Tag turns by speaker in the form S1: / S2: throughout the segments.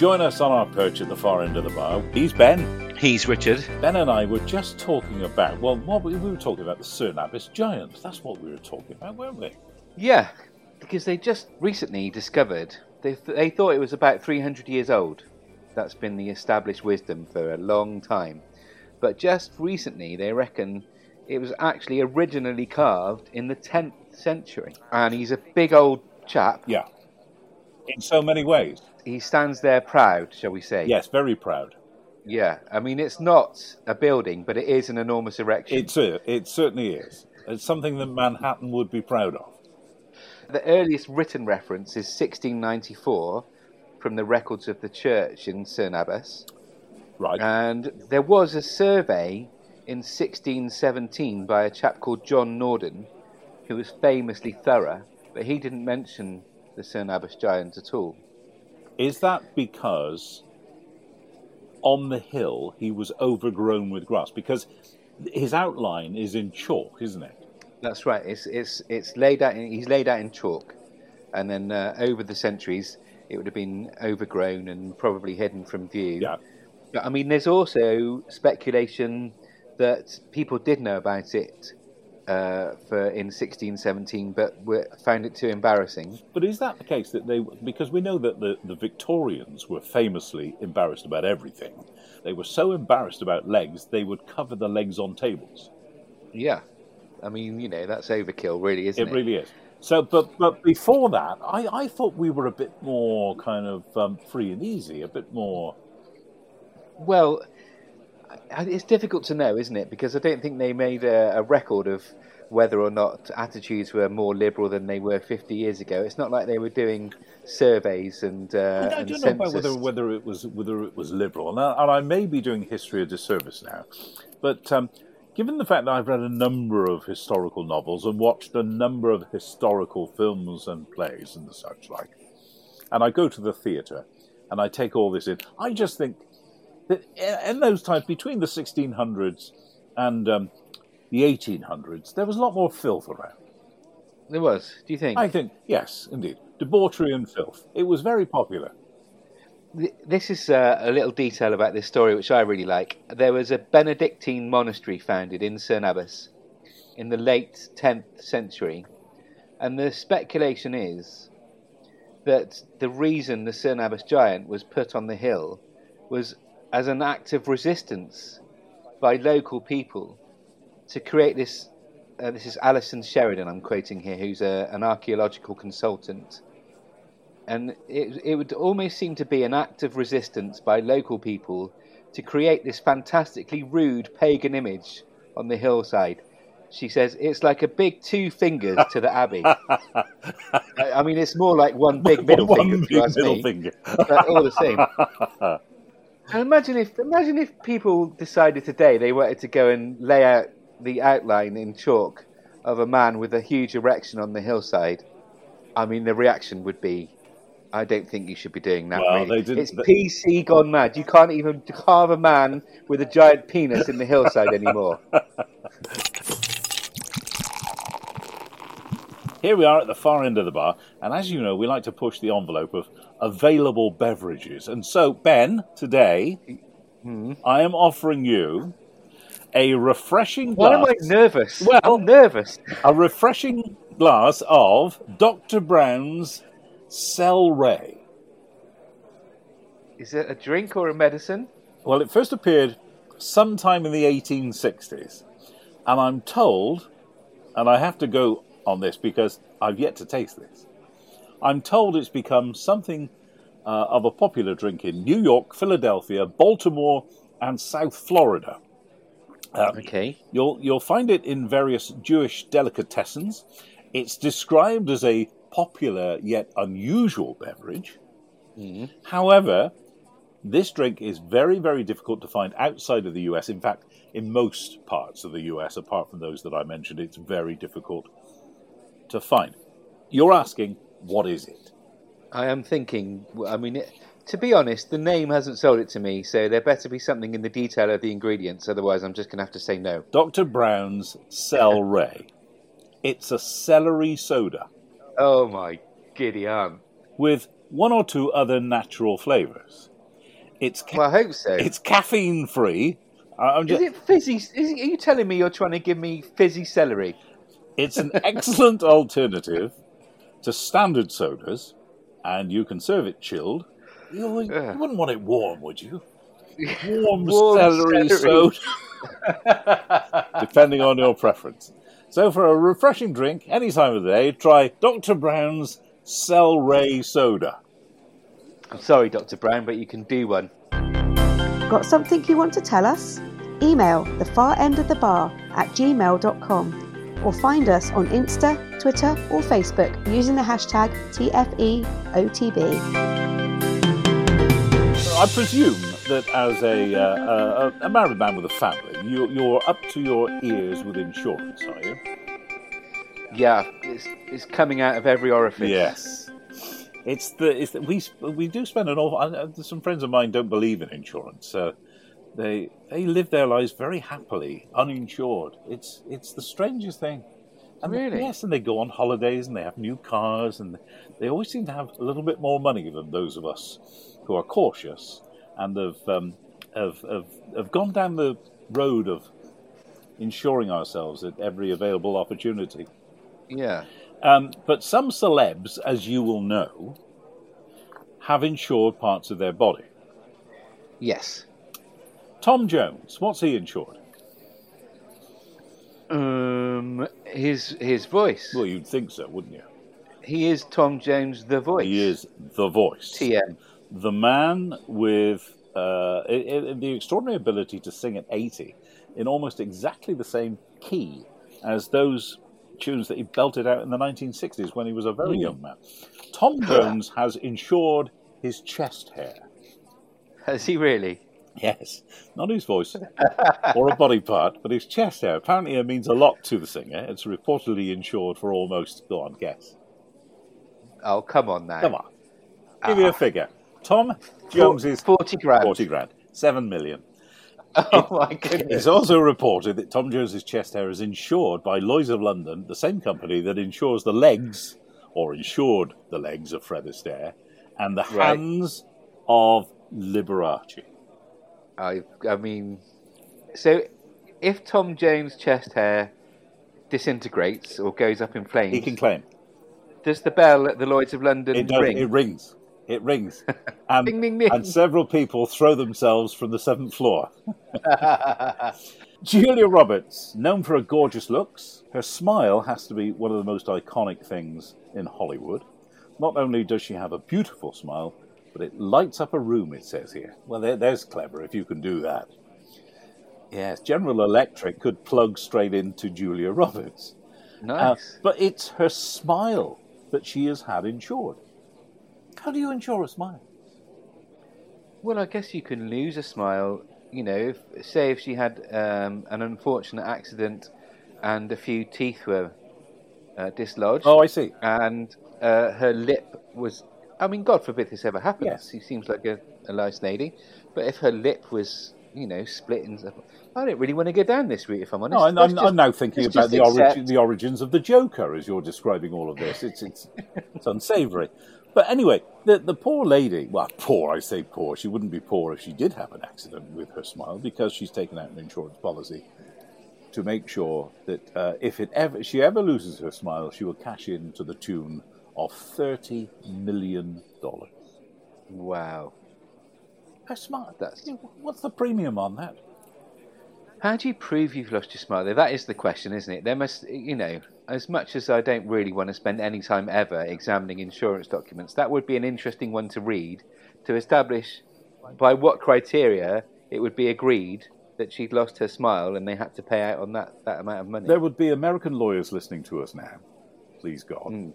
S1: Join us on our perch at the far end of the bar. He's Ben.
S2: He's Richard.
S1: Ben and I were just talking about, well, what we, we were talking about the Cerne Abbas giant. That's what we were talking about, weren't we?
S2: Yeah, because they just recently discovered, they, they thought it was about 300 years old. That's been the established wisdom for a long time. But just recently, they reckon it was actually originally carved in the 10th century. And he's a big old chap.
S1: Yeah. In so many ways.
S2: He stands there proud, shall we say?
S1: Yes, very proud.
S2: Yeah, I mean, it's not a building, but it is an enormous erection.
S1: It's a, it certainly is. It's something that Manhattan would be proud of.
S2: The earliest written reference is 1694 from the records of the church in Cerne Abbas.
S1: Right.
S2: And there was a survey in 1617 by a chap called John Norden, who was famously thorough, but he didn't mention the Cerne Abbas giant at all.
S1: Is that because on the hill he was overgrown with grass? Because his outline is in chalk, isn't it?
S2: That's right. It's it's it's laid out. In, he's laid out in chalk, and then uh, over the centuries, it would have been overgrown and probably hidden from view.
S1: Yeah.
S2: But I mean, there's also speculation that people did know about it uh, for in 1617, but found it too embarrassing.
S1: But is that the case that they? Because we know that the, the Victorians were famously embarrassed about everything. They were so embarrassed about legs, they would cover the legs on tables.
S2: Yeah, I mean, you know, that's overkill, really, isn't it?
S1: It really is. So, but but before that, I, I thought we were a bit more kind of um, free and easy, a bit more.
S2: Well, it's difficult to know, isn't it? Because I don't think they made a, a record of whether or not attitudes were more liberal than they were 50 years ago. It's not like they were doing surveys and, uh,
S1: I don't know about whether whether it was whether it was liberal, and I, and I may be doing history a disservice now, but um, given the fact that I've read a number of historical novels and watched a number of historical films and plays and such like, and I go to the theatre and I take all this in, I just think that in those times between the 1600s and um, the 1800s, there was a lot more filth around.
S2: There was, do you think?
S1: I think yes, indeed, debauchery and filth. It was very popular.
S2: This is uh, a little detail about this story which I really like. There was a Benedictine monastery founded in Cerne Abbas in the late 10th century, and the speculation is that the reason the Cerne Abbas giant was put on the hill was as an act of resistance by local people to create this. Uh, this is Alison Sheridan, I'm quoting here, who's a, an archaeological consultant and it, it would almost seem to be an act of resistance by local people to create this fantastically rude pagan image on the hillside. She says it's like a big two fingers to the abbey. I, mean, it's more like one big middle
S1: One
S2: finger.
S1: big middle
S2: me,
S1: finger.
S2: but all the same. And imagine if imagine if people decided today they wanted to go and lay out the outline in chalk of a man with a huge erection on the hillside. I mean, the reaction would be, "I don't think you should be doing that."
S1: Well,
S2: really. It's
S1: they-
S2: PC gone mad. You can't even carve a man with a giant penis in the hillside anymore.
S1: Here we are at the far end of the bar, and as you know, we like to push the envelope of available beverages. And so, Ben, today, hmm. I am offering you a refreshing
S2: Why am I nervous?
S1: Well-
S2: I'm nervous.
S1: a refreshing glass of Dr. Brown's Cel-Ray.
S2: Is it a drink or a medicine?
S1: Well, it first appeared sometime in the 1860s, and I'm told, and I have to go on this because I've yet to taste this. I'm told it's become something uh, of a popular drink in New York, Philadelphia, Baltimore, and South Florida. Uh,
S2: Okay.
S1: You'll you'll find it in various Jewish delicatessens. It's described as a popular yet unusual beverage. However, this drink is very very difficult to find outside of the US. In fact, in most parts of the US, apart from those that I mentioned, it's very difficult to find. You're asking, what is it?
S2: I am thinking. I mean, it, to be honest, the name hasn't sold it to me, so there better be something in the detail of the ingredients. Otherwise, I'm just going to have to say no.
S1: Dr. Brown's Cell Ray. It's a celery soda
S2: Oh my giddy aunt!
S1: with one or two other natural flavors. It's ca-
S2: Well, I hope so.
S1: it's caffeine free. I'm
S2: Is it fizzy? Is it, are you telling me you're trying to give me fizzy celery?
S1: it's an excellent alternative to standard sodas, and you can serve it chilled. You, you
S2: Ugh.
S1: wouldn't want it warm, would you? Warm,
S2: Warm
S1: celery,
S2: celery.
S1: soda, depending on your preference. So, for a refreshing drink any time of the day, try Dr. Brown's Celery Soda.
S2: I'm sorry, Dr. Brown, but you can do one.
S3: Got something you want to tell us? Email the far end of the bar at gmail.com or find us on Insta, Twitter, or Facebook using the hashtag E TFEOTB.
S1: I presume that as a, uh, a, a married man with a family, you, you're up to your ears with insurance, are you?
S2: Yeah, it's, it's coming out of every orifice.
S1: Yes. It's the it's the, we we do spend an awful. I- I- Some friends of mine don't believe in insurance. Uh, they they live their lives very happily, uninsured. It's it's the strangest thing. And they-
S2: Really?
S1: yes, and they go on holidays and they have new cars and they always seem to have a little bit more money than those of us who are cautious and have um, have, have have gone down the road of insuring ourselves at every available opportunity.
S2: Yeah.
S1: Um, but some celebs, as you will know, have insured parts of their body.
S2: Yes.
S1: Tom Jones, what's he insured?
S2: Um, his his voice.
S1: Well, you'd think so, wouldn't you?
S2: He is Tom Jones, the voice.
S1: He is the voice.
S2: TM.
S1: The man with uh, the extraordinary ability to sing at 80 in almost exactly the same key as those tunes that he belted out in the 1960s when he was a very
S2: Hmm.
S1: young man. Tom Jones has insured his chest hair.
S2: Has he really?
S1: Yes, not his voice or a body part, but his chest hair. Apparently, it means a lot to the singer. It's reportedly insured for almost. Go on, guess.
S2: Oh, come on now.
S1: Come on, give me a ah. figure. Tom Jones is
S2: forty grand.
S1: forty grand, seven million.
S2: Oh my goodness.
S1: It's also reported that Tom Jones's chest hair is insured by Lloyd's of London, the same company that insures the legs, or insured the legs of Fred Astaire, and the
S2: Right.
S1: hands of Liberace.
S2: I, I mean, so if Tom Jones' chest hair disintegrates or goes up in flames,
S1: He can claim.
S2: does the bell at the Lloyd's of London
S1: It does.
S2: ring?
S1: It rings. It rings. And,
S2: Ding, ding, ding.
S1: and several people throw themselves from the seventh floor. Julia Roberts, known for her gorgeous looks, her smile has to be one of the most iconic things in Hollywood. Not only does she have a beautiful smile, but it lights up a room, it says here. Well, there, there's clever if you can do that. Yes, General Electric could plug straight into Julia Roberts. Uh,
S2: nice.
S1: but it's her smile that she has had insured. How do you insure a smile?
S2: well, I guess you can lose a smile. You know, if, say if she had um, an unfortunate accident and a few teeth were uh, dislodged,
S1: Oh, I see.
S2: and uh, her lip was. I mean, God forbid this ever happens.
S1: Yes.
S2: She seems like a, a nice lady, but if her lip was, you know, split in, I don't really want to go down this route. If I'm honest,
S1: No, I'm, I'm,
S2: just-
S1: I'm now thinking about the, origin, the origins of the Joker as you're describing all of this. It's it's it's unsavoury. But anyway, the the poor lady. Well, poor. I say poor. She wouldn't be poor if she did have an accident with her smile because she's taken out an insurance policy to make sure that uh, if it ever she ever loses her smile, she will cash in to the tune of thirty million dollars.
S2: Wow.
S1: How smart!
S2: That's-
S1: what's the premium on that?
S2: How do you prove you've lost your smile? That is the question, isn't it? There must, you know, as much as I don't really want to spend any time ever examining insurance documents, that would be an interesting one to read to establish by what criteria it would be agreed that she'd lost her smile and they had to pay out on that, that amount of money.
S1: There would be American lawyers listening to us now, please God,
S2: Mm.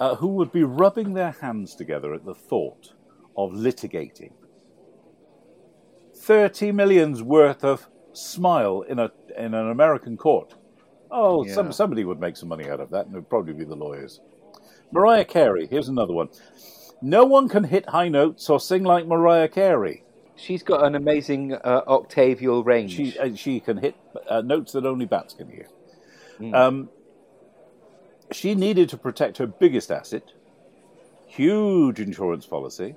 S1: Uh, who would be rubbing their hands together at the thought of litigating 30 million's worth of smile in a in an American court. Oh,
S2: Yeah.
S1: some, somebody would make some money out of that, and it would probably be the lawyers. Mariah Carey, here's another one. No one can hit high notes or sing like Mariah Carey.
S2: She's got an amazing uh, octavial range.
S1: She uh, she can hit uh, notes that only bats can hear. Um, she needed to protect her biggest asset, huge insurance policy.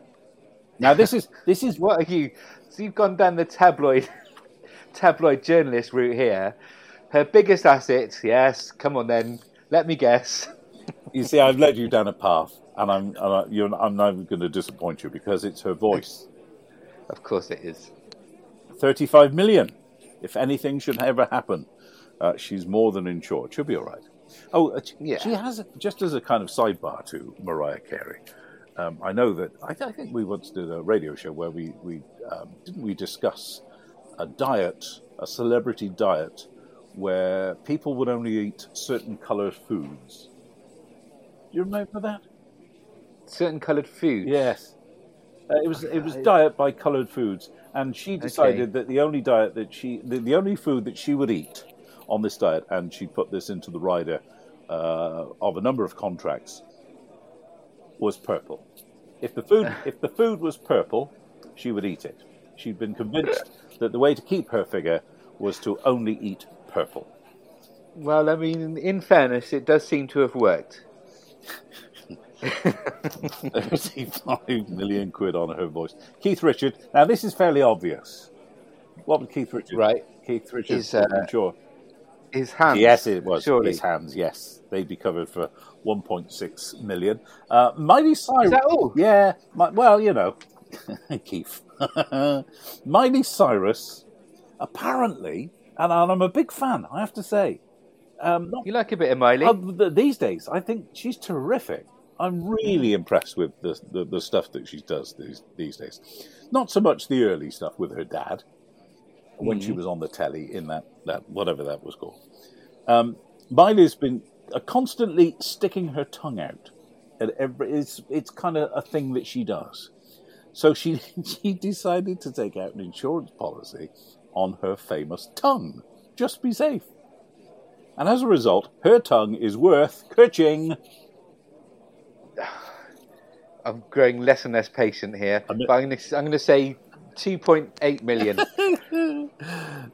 S1: Now this is this is
S2: What are you? So you've gone down the tabloid, tabloid journalist route here. Her biggest asset, yes. Come on then, let me guess.
S1: you see I've led you down a path, and I'm and I, you're, I'm not going to disappoint you because it's her voice.
S2: Of course it is.
S1: 35 million. If anything should ever happen, uh, she's more than insured. She'll be all right. Oh, uh, she-
S2: Yeah.
S1: she has, just as a kind of sidebar to Mariah Carey, um, I know that, I, I think we once did a radio show where we, we um, didn't we discuss a diet, a celebrity diet, where people would only eat certain coloured foods. Do you remember that?
S2: Certain coloured food.
S1: Yes. Uh, it was it was diet by coloured foods, and she decided that the only diet that she the, the only food that she would eat on this diet, and she put this into the rider uh, of a number of contracts, was purple. If the food if the food was purple, she would eat it. She'd been convinced that the way to keep her figure was to only eat purple.
S2: Well, I mean, in fairness, it does seem to have worked.
S1: 35 million quid on her voice. Keith Richard. Now, this is fairly obvious. What would Keith Richard?
S2: Right.
S1: Keith Richard.
S2: Is, uh,
S1: sure.
S2: His hands.
S1: Yes, it was.
S2: Surely.
S1: His hands, yes. They'd be covered for 1.6 million. Uh, Miley Cyrus.
S2: Is that all?
S1: Yeah. Mi- well, you know, Keith. Miley Cyrus, apparently, and, and I'm a big fan, I have to say. Um, not
S2: You like a bit of Miley?
S1: uh, these days, I think she's terrific. I'm really impressed with the, the, the stuff that she does these, these days. Not so much the early stuff with her dad, when she was on the telly in that, that whatever that was called. Um, Miley's been uh, constantly sticking her tongue out. At every, it's it's kind of a thing that she does. So she she decided to take out an insurance policy on her famous tongue. Just be safe. And as a result, her tongue is worth kerching.
S2: I'm growing less and less patient here.
S1: I'm-
S2: but I'm going to I'm going to say 2.8 million.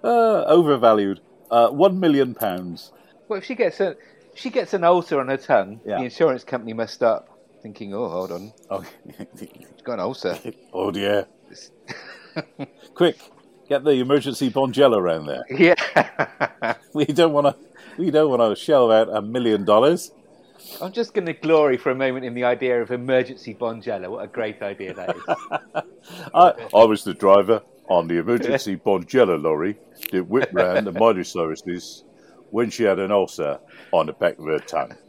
S1: Uh, overvalued. Uh, one million pounds.
S2: well, if she gets a she gets an ulcer on her tongue,
S1: Yeah.
S2: the insurance company messed up, thinking, "Oh, hold on,
S1: Oh,
S2: she's got an ulcer."
S1: oh dear. Quick, get the emergency Bonjela around there.
S2: yeah.
S1: We don't want to. We don't want to shell out a million dollars.
S2: I'm just going to glory for a moment in the idea of emergency Bonjela. What a great idea that is.
S1: I, I was the driver on the emergency Bonjela lorry that whipped round the Miley Cyrus's when she had an ulcer on the back of her tongue.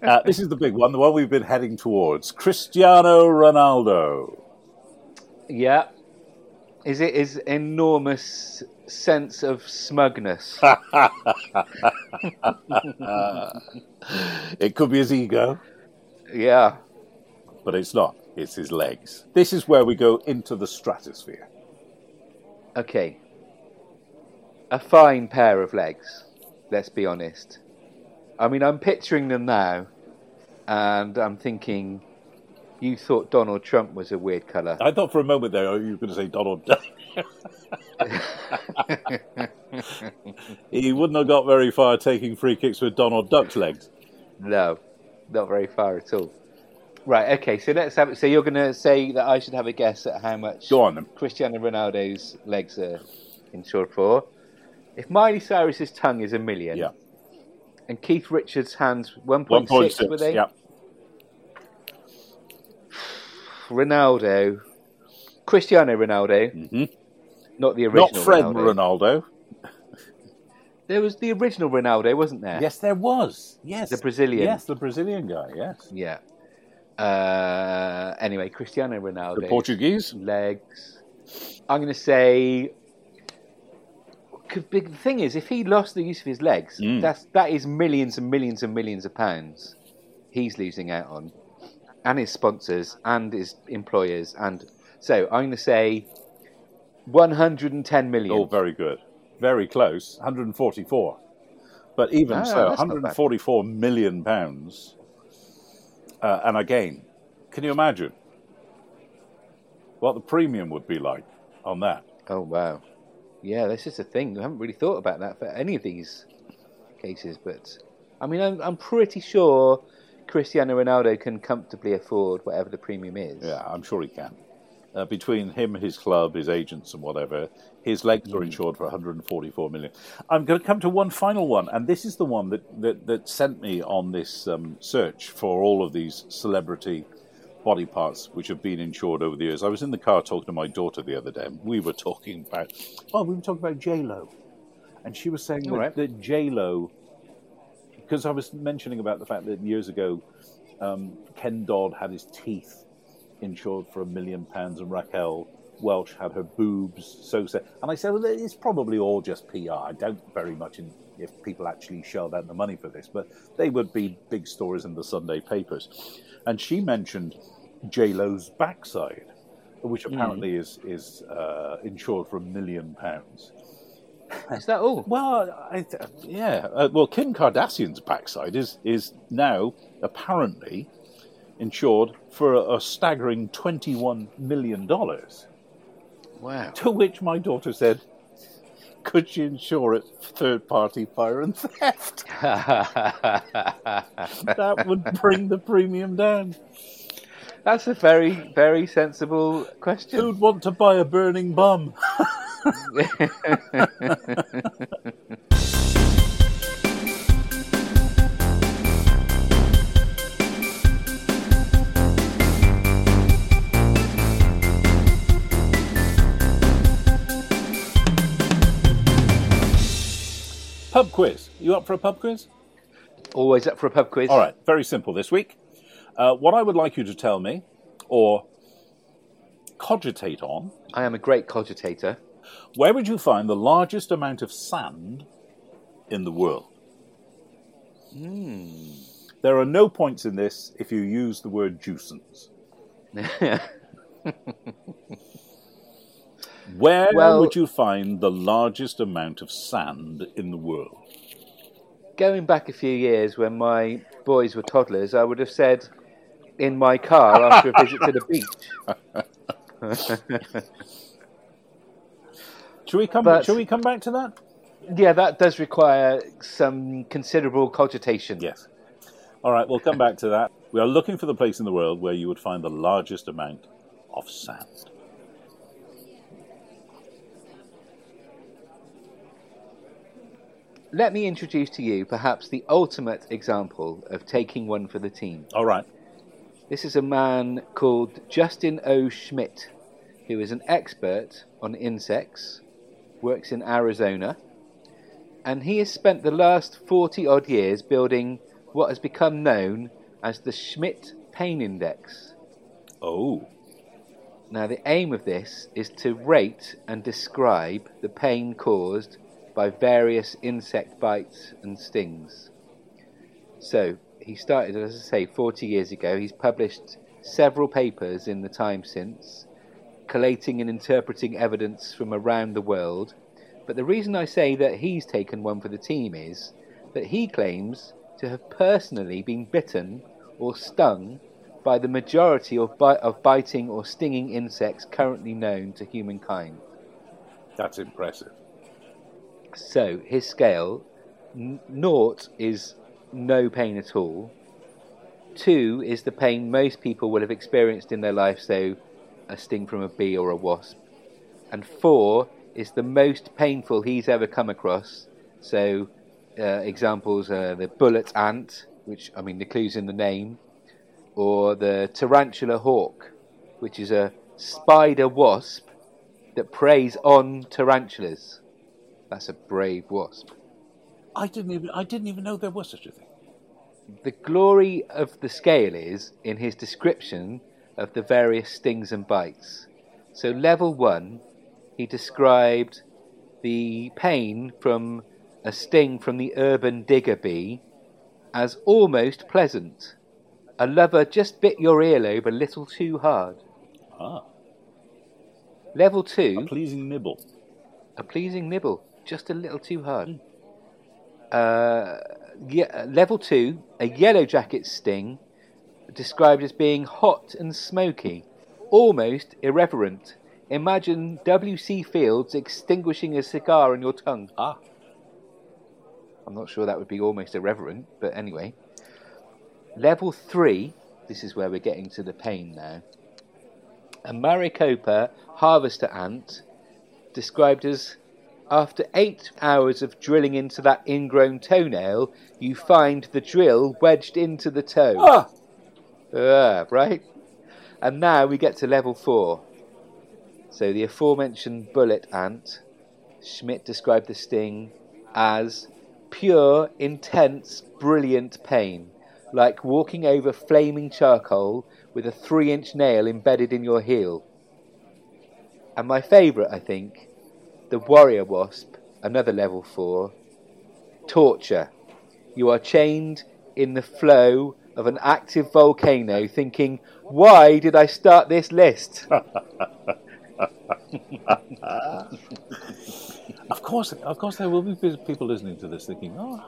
S1: Uh, this is the big one, the one we've been heading towards. Cristiano Ronaldo.
S2: yeah. Is it his enormous sense of smugness?
S1: It could be his ego,
S2: yeah.
S1: but it's not. It's his legs. This is where we go into the stratosphere.
S2: Okay. A fine pair of legs, let's be honest. I mean, I'm picturing them now, and I'm thinking, you thought Donald Trump was a weird colour.
S1: I thought for a moment there oh, you were going to say Donald Duck. he wouldn't have got very far taking free kicks with Donald Duck's legs.
S2: no, not very far at all. Right, okay, so let's have it. So you're going to say that I should have a guess at how much
S1: Go on then.
S2: Cristiano Ronaldo's legs are insured for. If Miley Cyrus's tongue is a million,
S1: Yeah.
S2: and Keith Richards' hands 1.6,
S1: 1.6.
S2: were they?
S1: Yeah.
S2: Ronaldo, Cristiano Ronaldo,
S1: Mhm.
S2: not the original
S1: Not Fred
S2: Ronaldo.
S1: Ronaldo.
S2: There was the original Ronaldo, wasn't there?
S1: Yes, there was. Yes.
S2: The Brazilian.
S1: Yes, the Brazilian guy, yes.
S2: Yeah. Uh, anyway, Cristiano Ronaldo.
S1: The Portuguese?
S2: legs. I'm going to say. Be, the thing is, if he lost the use of his legs,
S1: Mm.
S2: that's that is millions and millions and millions of pounds he's losing out on, and his sponsors and his employers, and so I'm going to say 110 million.
S1: Oh, very good. Very close. 144. But even
S2: Ah,
S1: so,
S2: that's not bad.
S1: 144 million pounds. Uh, and again, can you imagine what the premium would be like on that?
S2: Oh wow, yeah, this is a thing. I haven't really thought about that for any of these cases, but I mean, I'm, I'm pretty sure Cristiano Ronaldo can comfortably afford whatever the premium is.
S1: Yeah, I'm sure he can. Uh, between him, his club, his agents, and whatever, his legs are insured for 144 million. I'm going to come to one final one, and this is the one that that, that sent me on this um, search for all of these celebrity body parts which have been insured over the years. I was in the car talking to my daughter the other day, and we were talking about, oh, we were talking about J Lo, and she was saying that,
S2: right.
S1: that J Lo, because I was mentioning about the fact that years ago, um, Ken Dodd had his teeth insured for a million pounds, and Raquel Welch had her boobs so so. And I said, well, it's probably all just PR. I doubt very much in, if people actually shelled out the money for this, but they would be big stories in the Sunday papers. And she mentioned J Lo's backside, which apparently is is uh, insured for a million pounds.
S2: Is that all?
S1: Well, I, yeah. Uh, well, Kim Kardashian's backside is is now apparently insured for a, a staggering twenty-one million dollars.
S2: Wow.
S1: To which my daughter said, "Could she insure it for third-party fire and theft? that would bring the premium down.
S2: That's a very, very sensible question.
S1: Who'd want to buy a burning bum?" Pub quiz. You up for a pub quiz?
S2: Always up for a pub quiz.
S1: All right, very simple this week. Uh, what I would like you to tell me, or cogitate on,
S2: I am a great cogitator.
S1: where would you find the largest amount of sand in the world? There are no points in this if you use the word juicens. Where
S2: Well-
S1: would you find the largest amount of sand in the world?
S2: Going back a few years when my boys were toddlers, I would have said in my car after a visit to the beach.
S1: Should we come?
S2: But-
S1: Shall we come back to that?
S2: Yeah, that does require some considerable cogitation.
S1: Yes. All right, we'll come back to that. We are looking for the place in the world where you would find the largest amount of sand.
S2: Let me introduce to you perhaps the ultimate example of taking one for the team.
S1: All right.
S2: This is a man called Justin O. Schmidt, who is an expert on insects, works in Arizona, and he has spent the last 40 odd years building what has become known as the Schmidt Pain Index.
S1: Oh,
S2: Now, the aim of this is to rate and describe the pain caused by various insect bites and stings. So, he started, as I say, 40 years ago. He's published several papers in the time since, collating and interpreting evidence from around the world. But the reason I say that he's taken one for the team is that he claims to have personally been bitten or stung by the majority of, bi- of biting or stinging insects currently known to humankind.
S1: that's impressive.
S2: So his scale, n- naught is no pain at all. Two is the pain most people will have experienced in their life, so a sting from a bee or a wasp. And four is the most painful he's ever come across. So uh, examples are the bullet ant, which I mean the clues in the name, or the tarantula hawk, which is a spider wasp that preys on tarantulas. That's a brave wasp.
S1: I didn't even I didn't even know there was such a thing.
S2: The glory of the scale is in his description of the various stings and bites. So, level one, he described the pain from a sting from the urban digger bee as almost pleasant. A lover just bit your earlobe a little too hard.
S1: Ah,
S2: Level two.
S1: a
S2: two,
S1: pleasing nibble.
S2: a pleasing nibble, just a little too hard. Uh, ye- level two, a yellow jacket sting, described as being hot and smoky, almost irreverent. Imagine W.C. Fields extinguishing a cigar on your tongue.
S1: Ah,
S2: I'm not sure that would be almost irreverent, but anyway. Level three, this is where we're getting to the pain now. A Maricopa harvester ant described as after eight hours of drilling into that ingrown toenail, you find the drill wedged into the toe.
S1: Ah!
S2: Ah, right? And now we get to level four. So the aforementioned bullet ant, Schmidt described the sting as pure, intense, brilliant pain, like walking over flaming charcoal with a three inch nail embedded in your heel. And my favourite, I think, the warrior wasp, another level four, torture. You are chained in the flow of an active volcano, thinking, why did I start this list?
S1: Of course, of course, there will be people listening to this thinking, "Oh,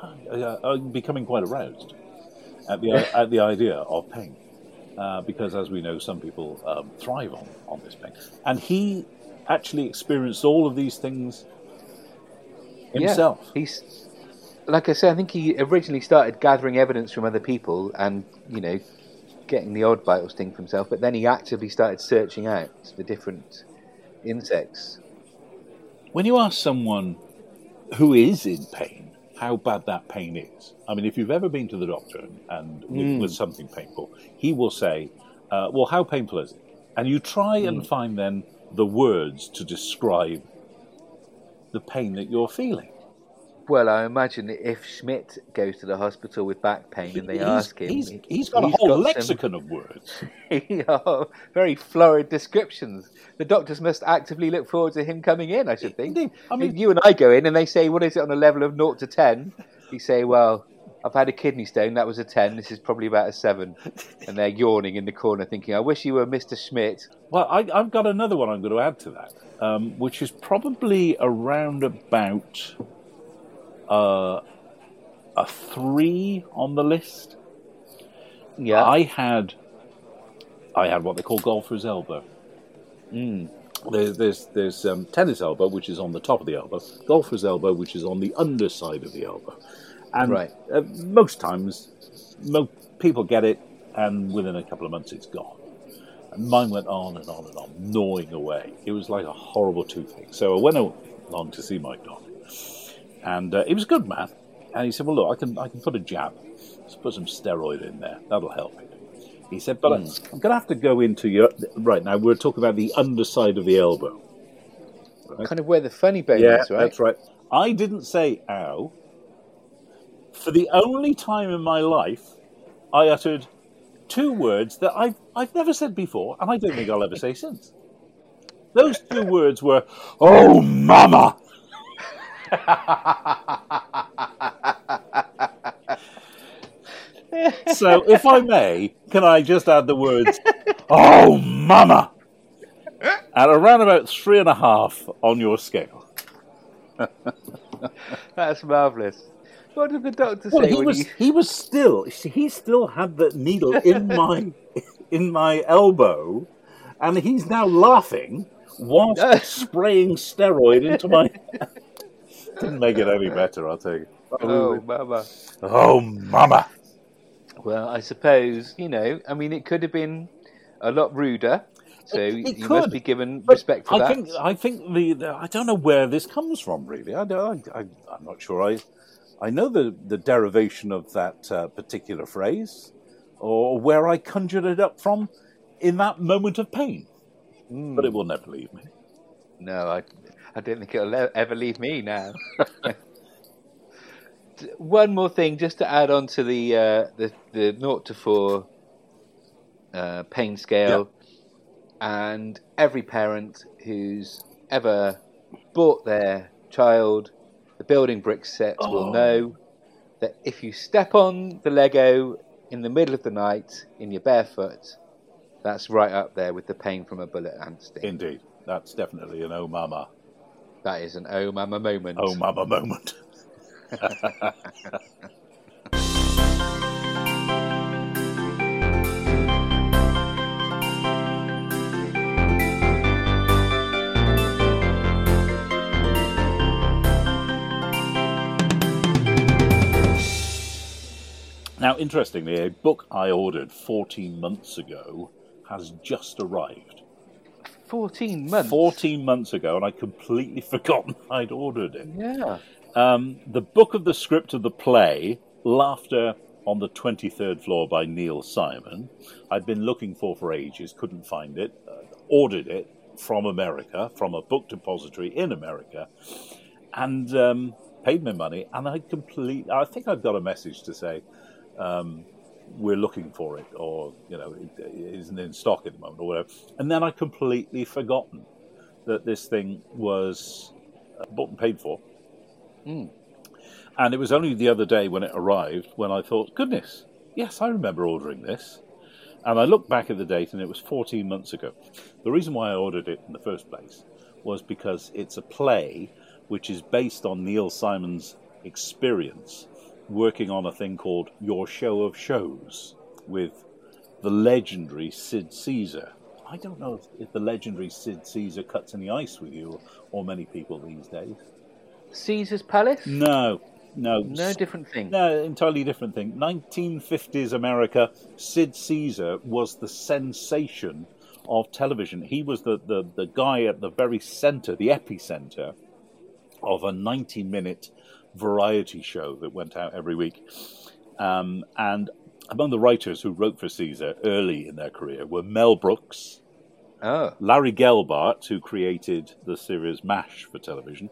S1: I'm becoming quite aroused at the at the idea of pain," uh, because, as we know, some people um, thrive on on this pain. And he actually experienced all of these things himself.
S2: Yeah, he's like I say, I think he originally started gathering evidence from other people, and you know, getting the odd or sting for himself. But then he actively started searching out the different insects.
S1: When you ask someone who is in pain how bad that pain is, I mean, if you've ever been to the doctor and with,
S2: Mm.
S1: with something painful, he will say, uh, "Well, how painful is it?" And you try and find then the words to describe the pain that you're feeling.
S2: Well, I imagine that if Schmidt goes to the hospital with back pain and they
S1: He's-
S2: ask him,
S1: he's,
S2: he-
S1: he's got a whole
S2: some-
S1: lexicon of words.
S2: Very florid descriptions. The doctors must actively look forward to him coming in, I should think.
S1: I mean-
S2: if you and I go in and they say, What is it on a level of 0 to 10? You say, Well, I've had a kidney stone, that was a 10, this is probably about a 7. And they're yawning in the corner thinking, I wish you were Mr. Schmidt.
S1: Well, I, I've got another one I'm going to add to that, um, which is probably around about uh, a three on the list.
S2: Yeah.
S1: I had, I had what they call golfer's elbow.
S2: Mm.
S1: There, there's there's um, tennis elbow, which is on the top of the elbow, golfer's elbow, which is on the underside of the elbow, and
S2: Right.
S1: uh, most times, mo- people get it, and within a couple of months, it's gone. And mine went on and on and on, gnawing away. It was like a horrible toothache. So I went along to see my doc, and uh, he was a good man. And he said, "Well, look, I can I can put a jab, let's put some steroid in there. That'll help it." He said, "But I- I'm going to have to go into your right now. We're talking about the underside of the elbow."
S2: Kind of where the funny bone is, right?
S1: that's right. I didn't say "ow." For the only time in my life, I uttered two words that I've I've never said before, and I don't think I'll ever say since. Those two words were "Oh, mama." so, if I may, can I just add the words "Oh, mama" at around about three and a half on your scale?
S2: That's marvellous. What did the doctor
S1: Well,
S2: say
S1: he was
S2: you...
S1: he was still he still had the needle in my in my elbow, and he's now laughing whilst spraying steroid into my. Didn't make it any better, I'll tell you.
S2: Oh, oh, mama.
S1: Oh, mama!
S2: Well, I suppose, you know, I mean, it could have been a lot ruder. So
S1: It-
S2: you
S1: it
S2: must be given
S1: But
S2: respect for
S1: I
S2: that.
S1: think I think the, the I don't know where this comes from really. I don't. I, I, I'm not sure. I I know the the derivation of that uh, particular phrase, or where I conjured it up from in that moment of pain.
S2: Hmm.
S1: But it will never leave me.
S2: No, I, I don't think it'll ever leave me now. One more thing, just to add on to the uh, the the naught to four uh, pain scale, and every parent who's ever bought their child building brick set will
S1: Oh.
S2: know that if you step on the Lego in the middle of the night in your barefoot, that's right up there with the pain from a bullet ant sting.
S1: Indeed, that's definitely an oh mama,
S2: That is an oh mama moment.
S1: oh mama moment. Now, interestingly, a book I ordered 14 months ago has just arrived.
S2: 14 months.
S1: 14 months ago, and I'd completely forgotten I'd ordered it.
S2: Yeah.
S1: Um, the book of the script of the play, Laughter on the 23rd Floor by Neil Simon, I'd been looking for for ages, couldn't find it, uh, ordered it from America, from a book depository in America, and um, paid my money. And I complete. I think I've got a message to say um, we're looking for it, or you know, it, it isn't in stock at the moment, or whatever. And then I completely forgotten that this thing was uh, bought and paid for.
S2: Mm.
S1: And it was only the other day when it arrived when I thought, goodness, yes, I remember ordering this. And I looked back at the date and it was 14 months ago. The reason why I ordered it in the first place was because it's a play which is based on Neil Simon's experience working on a thing called Your Show of Shows with the legendary Sid Caesar. I don't know if, the legendary Sid Caesar cuts any ice with you or many people these days.
S2: Caesar's Palace?
S1: No, no.
S2: No different thing.
S1: No, entirely different thing. 1950s America, Sid Caesar was the sensation of television. He was the, the, the guy at the very center, the epicenter of a 90 minute variety show that went out every week. Um, and among the writers who wrote for Caesar early in their career were Mel Brooks,
S2: Oh.
S1: Larry Gelbart, who created the series MASH for television,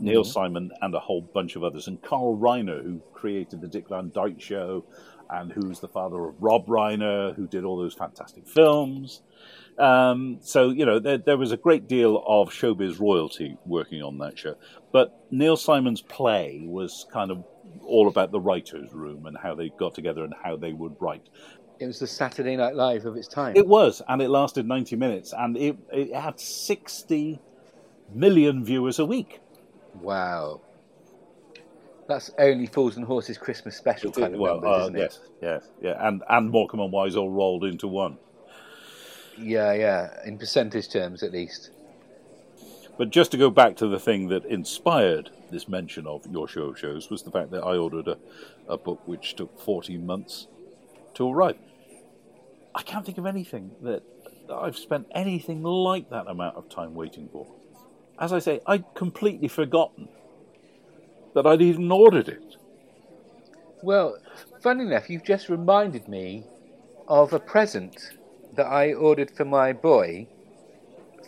S1: Neil
S2: Mhm.
S1: Simon, and a whole bunch of others, and Carl Reiner, who created the Dick Van Dyke Show, and who's the father of Rob Reiner, who did all those fantastic films. Um, so you know there, there was a great deal of showbiz royalty working on that show, but Neil Simon's play was kind of all about the writers' room and how they got together and how they would write.
S2: It was the Saturday Night Live of its time.
S1: It was, and it lasted 90 minutes, and it, it had 60 million viewers a week.
S2: wow. That's only Fools and Horses Christmas special kind of
S1: well,
S2: numbers,
S1: uh,
S2: isn't it?
S1: yes, yes, yeah, and and Morecambe and Wise all rolled into one.
S2: Yeah, yeah. In percentage terms, at least.
S1: But just to go back to the thing that inspired this mention of your show shows was the fact that I ordered a, a book which took 14 months to arrive. I can't think of anything that I've spent anything like that amount of time waiting for. As I say, I'd completely forgotten that I'd even ordered it.
S2: Well, funny enough, you've just reminded me of a present that I ordered for my boy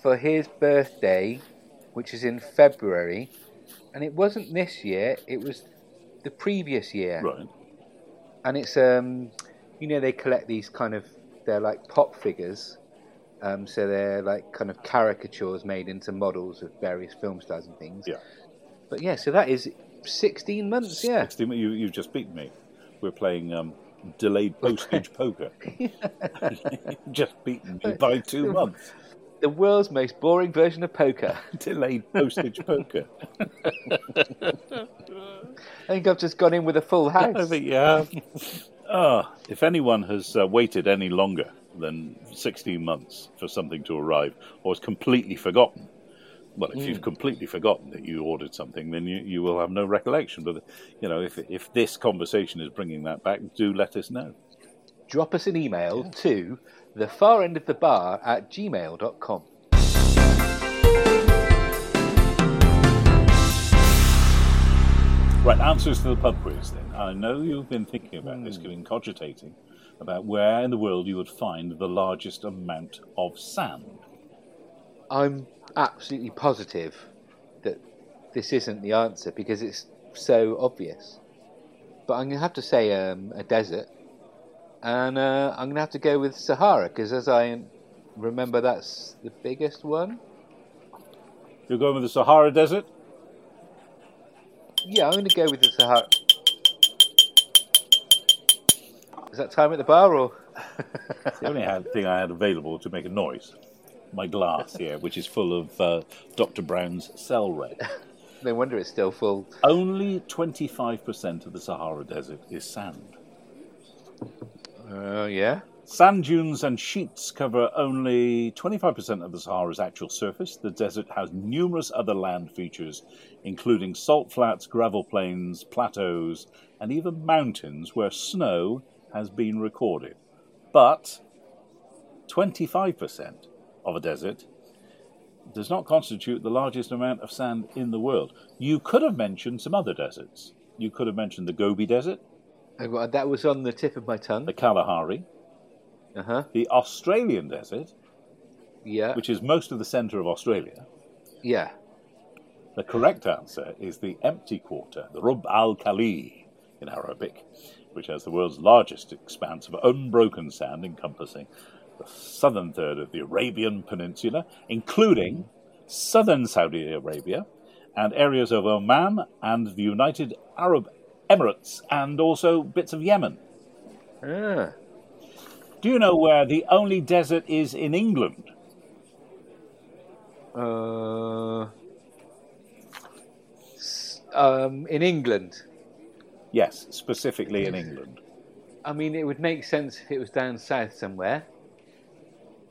S2: for his birthday, which is in February. And it wasn't this year, it was the previous year.
S1: Right.
S2: And it's, um, you know, they collect these kind of, they're like pop figures. Um, so they're like kind of caricatures made into models of various film stars and things.
S1: Yeah.
S2: But yeah, so that is 16 months, yeah.
S1: 16 you, you've just beaten me. We're playing um, delayed postage poker. just beaten me by two months.
S2: The world's most boring version of poker.
S1: Delayed postage poker.
S2: I think I've just gone in with a full house.
S1: I think, yeah. Ah, if anyone has uh, waited any longer than 16 months for something to arrive or has completely forgotten, well, if you've completely forgotten that you ordered something, then you, you will have no recollection. But, you know, if, if this conversation is bringing that back, do let us know.
S2: Drop us an email to the far end of the bar at gmail.com.
S1: Right, answers to the pub quiz then. I know you've been thinking about this, been cogitating about where in the world you would find the largest amount of sand.
S2: I'm absolutely positive that this isn't the answer because it's so obvious. But I'm going to have to say um, a desert. And uh, I'm going to have to go with Sahara because, as I remember, that's the biggest one.
S1: You're going with the Sahara Desert?
S2: Yeah, I'm going to go with the Sahara. Is that time at the bar or?
S1: It's the only thing I had available to make a noise. My glass here, which is full of uh, Dr. Brown's Cell Red.
S2: no wonder it's still full.
S1: Only 25% of the Sahara Desert is sand.
S2: Uh, yeah.
S1: Sand dunes and sheets cover only 25% of the Sahara's actual surface. The desert has numerous other land features, including salt flats, gravel plains, plateaus, and even mountains where snow has been recorded. But 25% of a desert does not constitute the largest amount of sand in the world. You could have mentioned some other deserts. You could have mentioned the Gobi Desert,
S2: That was on the tip of my tongue.
S1: the Kalahari,
S2: Uh huh.
S1: the Australian Desert,
S2: Yeah.
S1: which is most of the centre of Australia.
S2: Yeah.
S1: The correct answer is the empty quarter, the Rub al Khali in Arabic, which has the world's largest expanse of unbroken sand encompassing the southern third of the Arabian Peninsula, including southern Saudi Arabia and areas of Oman and the United Arab Emirates and also bits of Yemen.
S2: Ah.
S1: Do you know where the only desert is in England?
S2: Uh, um, in England.
S1: Yes, specifically in England.
S2: I mean, it would make sense if it was down south somewhere,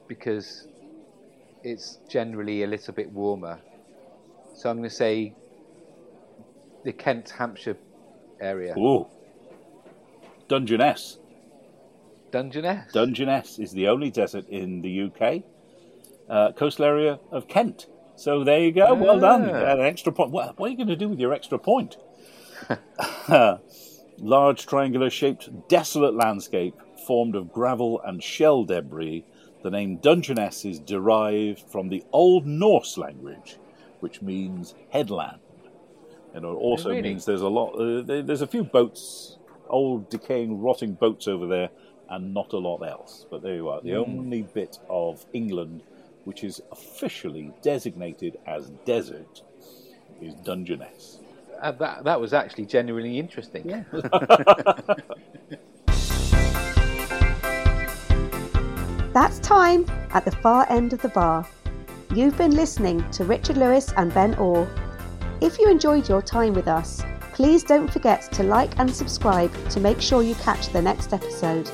S2: because it's generally a little bit warmer. So I'm going to say the Kent, Hampshire area.
S1: Ooh. Dungeness.
S2: Dungeness.
S1: Dungeness is the only desert in the UK, uh, coastal area of Kent. So there you go. Well done.
S2: Ah.
S1: an extra point. What, what are you going to do with your extra point? Large triangular shaped, desolate landscape formed of gravel and shell debris. The name Dungeness is derived from the Old Norse language, which means headland. And it also
S2: really?
S1: means there's a lot. Uh, there's a few boats, old decaying, rotting boats over there, and not a lot else. But there you are. The only bit of England which is officially designated as desert is Dungeness.
S2: Uh, that, that was actually genuinely interesting.
S3: That's time at the far end of the bar. You've been listening to Richard Lewis and Ben Orr. If you enjoyed your time with us, please don't forget to like and subscribe to make sure you catch the next episode.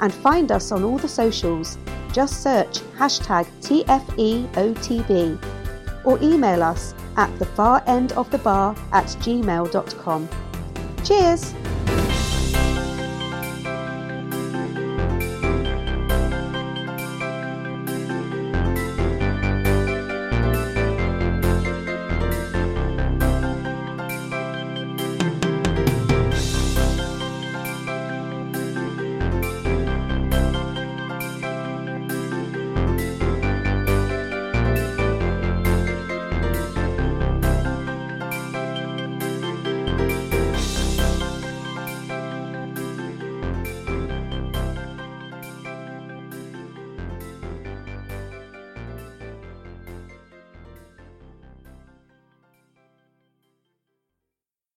S3: And find us on all the socials. Just search hashtag TFEOTB or email us at the end of the bar at gmail.com. Cheers!